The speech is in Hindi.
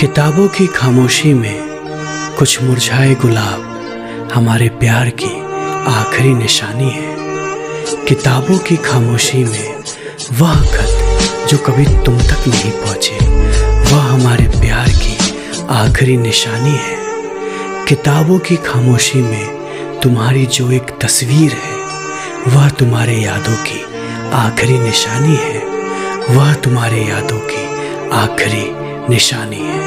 किताबों की खामोशी में कुछ मुरझाए गुलाब हमारे प्यार की आखिरी निशानी है। किताबों की खामोशी में वह खत जो कभी तुम तक नहीं पहुँचे, वह हमारे प्यार की आखिरी निशानी है। किताबों की खामोशी में तुम्हारी जो एक तस्वीर है, वह तुम्हारे यादों की आखिरी निशानी है। वह तुम्हारे यादों की आखिरी निशानी है।